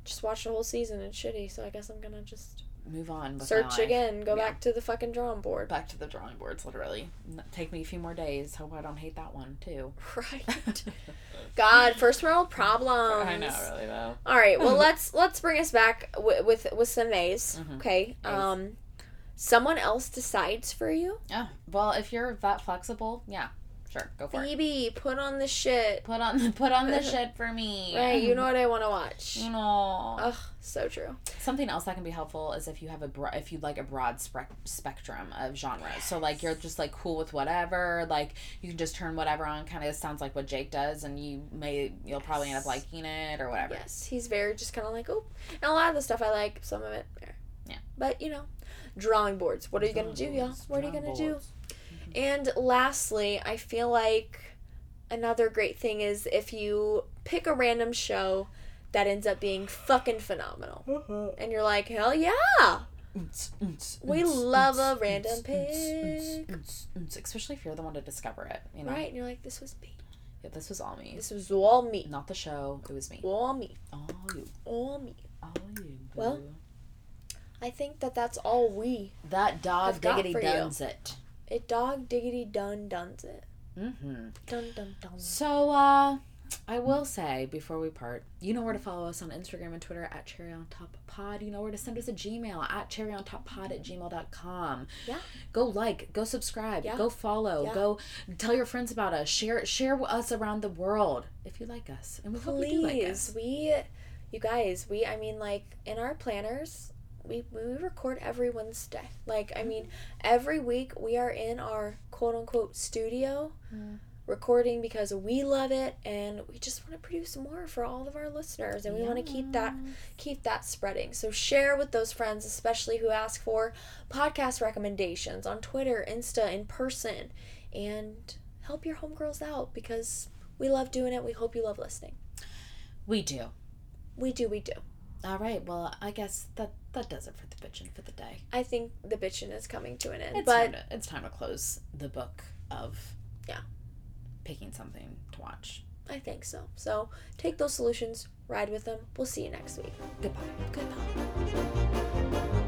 just watch the whole season. It's shitty, so I guess I'm gonna just move on. Search again, go Yeah. back to the fucking drawing board. Back to the drawing boards, literally. Take me a few more days. Hope I don't hate that one too. Right. God, first world problems. I know, really though. All right, well let's let's bring us back with with, with some A's. Mhm. Okay. A's. Um, someone else decides for you. Yeah. Well, if you're that flexible, yeah, sure, go for it. Phoebe, put on the shit. Put on the put on the shit for me. Right, you know what I want to watch. You know. Ugh, so true. Something else that can be helpful is if you have a bro- if you like a broad spec- spectrum of genres. So like you're just like cool with whatever. Like you can just turn whatever on. Kind of sounds like what Jake does, and you may you'll probably end up liking it or whatever. Yes, he's very just kind of like, oh, and a lot of the stuff I like, some of it. Yeah. But you know, drawing boards. What are you gonna do, y'all? What are you gonna do? And lastly, I feel like another great thing is if you pick a random show that ends up being fucking phenomenal, and you're like, hell yeah, We love a random pic. Especially if you're the one to discover it, you know. Right, and you're like, this was me. Yeah, this was all me. This was all me. Not the show. It was me. All me. All you. All me. All you. Well. I think that that's all we. that dog diggity does it. It dog diggity done dones it. Mm-hmm. Dun dun dun. So, uh, I will say before we part, you know where to follow us on Instagram and Twitter at Cherry on Top Pod. You know where to send us a Gmail at cherry on top pod at gmail.com. Yeah. Go like, go subscribe, Yeah. go follow, Yeah. go tell your friends about us, share share us around the world if you like us. And we hope you do like Please, us. we, you guys, we. I mean, like in our planners, we we record every Wednesday. Like, I mean, every week we are in our quote unquote studio. Mm. Recording because we love it and we just want to produce more for all of our listeners and we want to keep that keep that spreading. So share with those friends, especially who ask for podcast recommendations on Twitter, Insta, in person, and help your homegirls out because we love doing it. We hope you love listening. We do. We do, we do. All right. Well, I guess that that does it for the bitchin' for the day. I think the bitchin' is coming to an end, It's but time to, it's time to close the book of Yeah. picking something to watch. I think so. So take those solutions, ride with them. We'll see you next week. Goodbye. Goodbye.